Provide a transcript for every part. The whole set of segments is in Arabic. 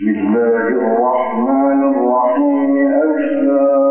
نحن نقص عليك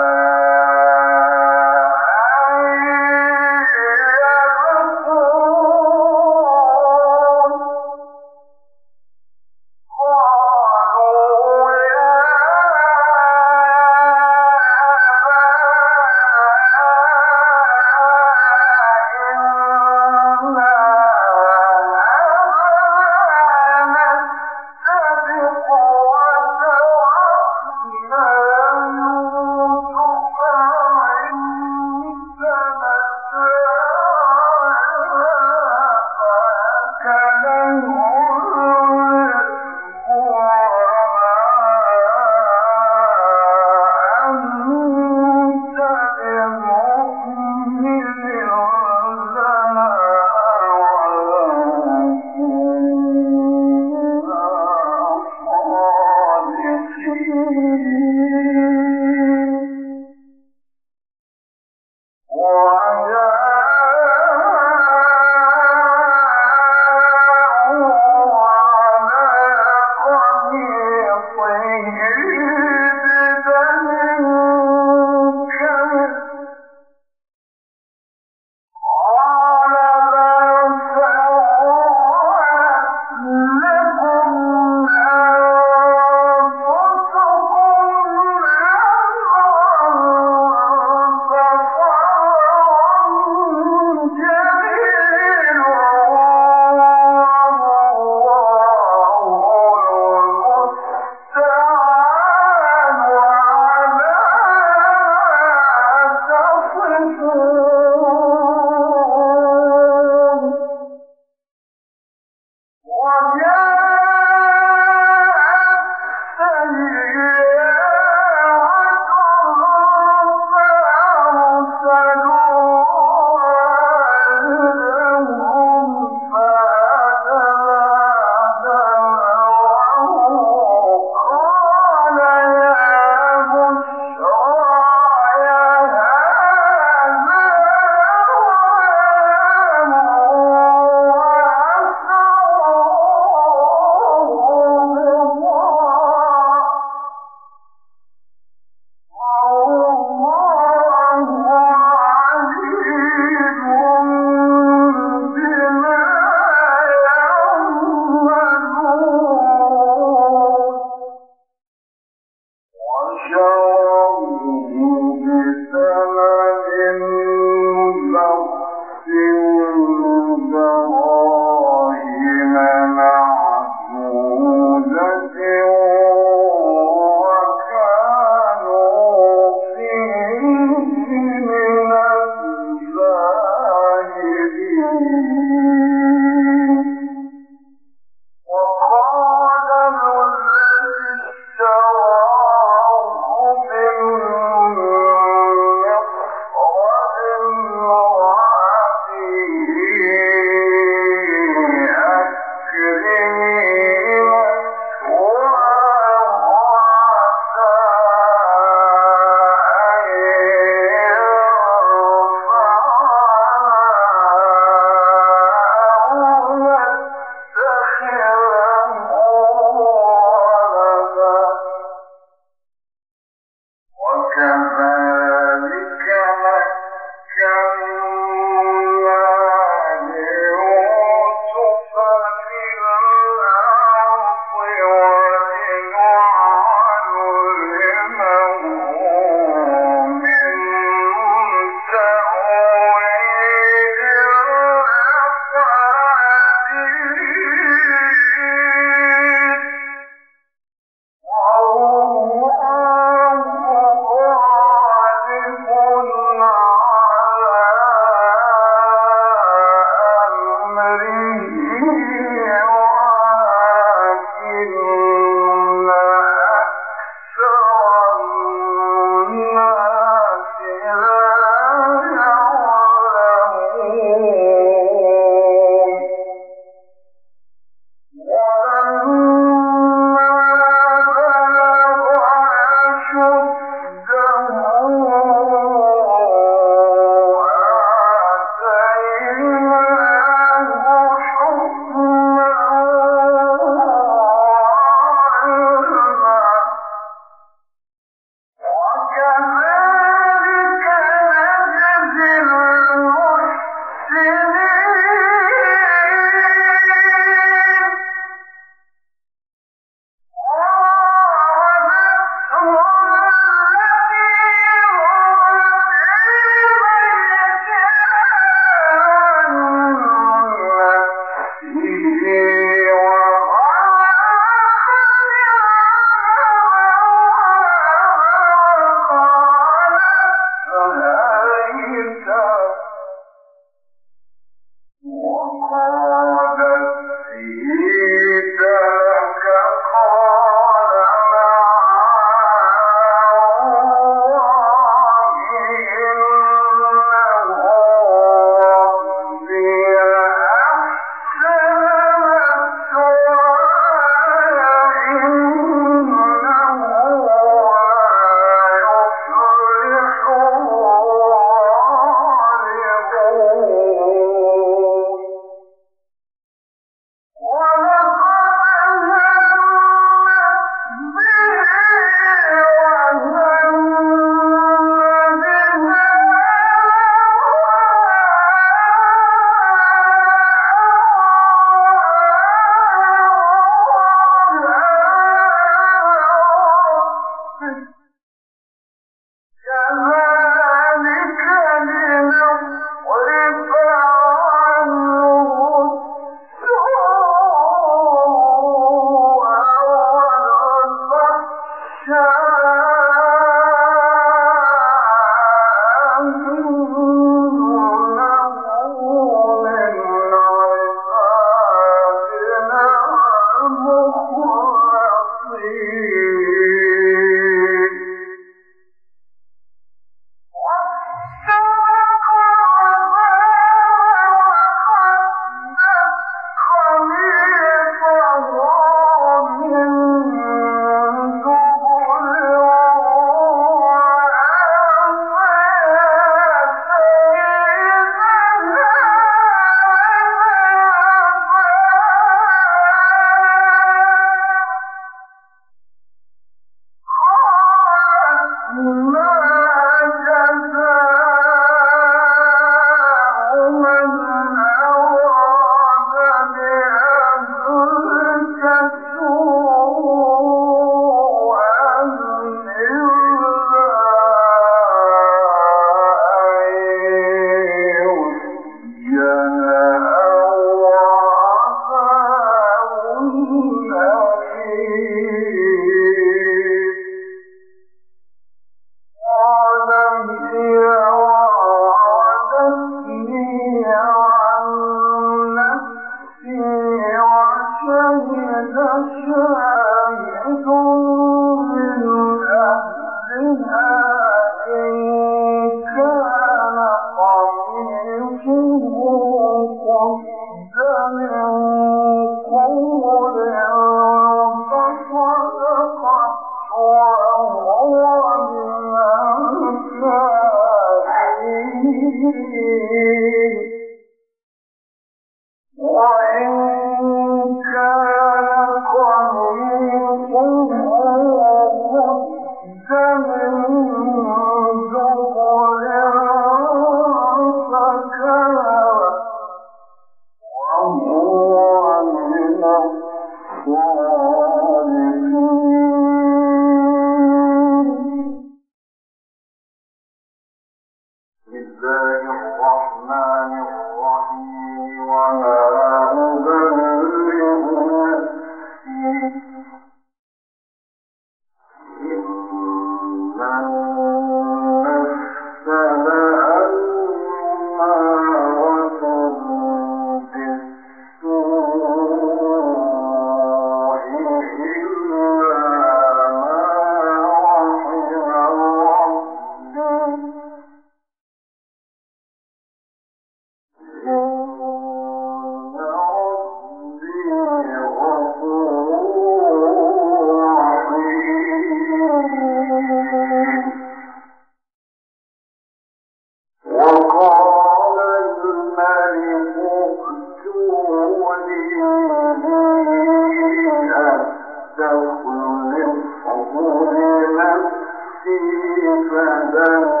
خزائن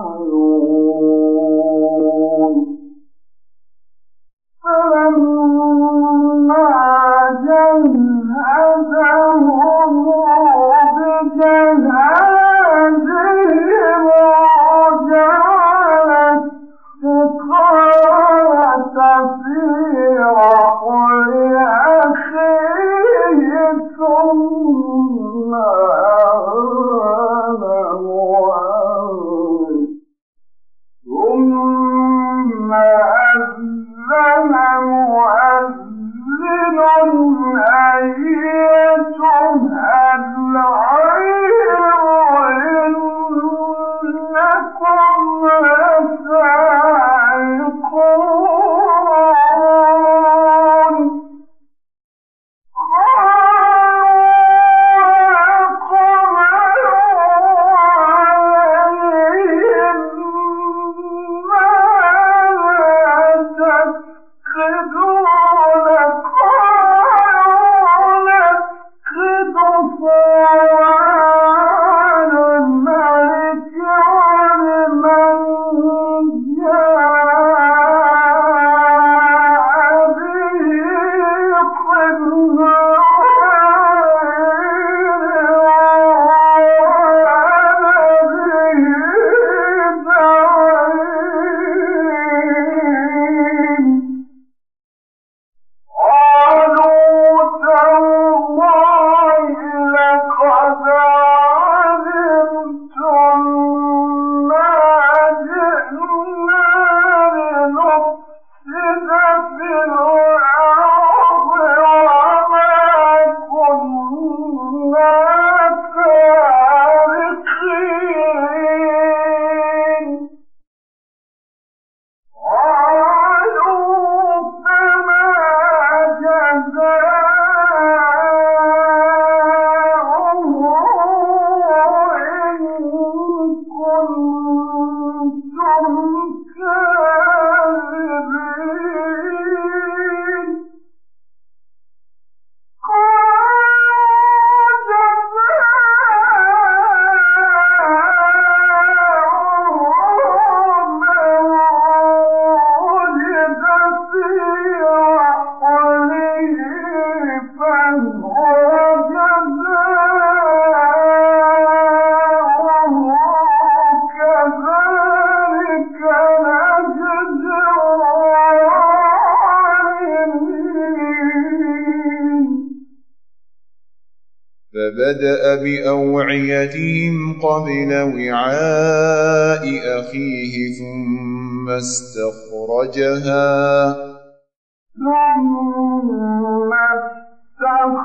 Oh. بأوعيتهم قبل وعاء أخيه ثم استخرجها. ثم استخرجها.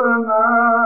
ما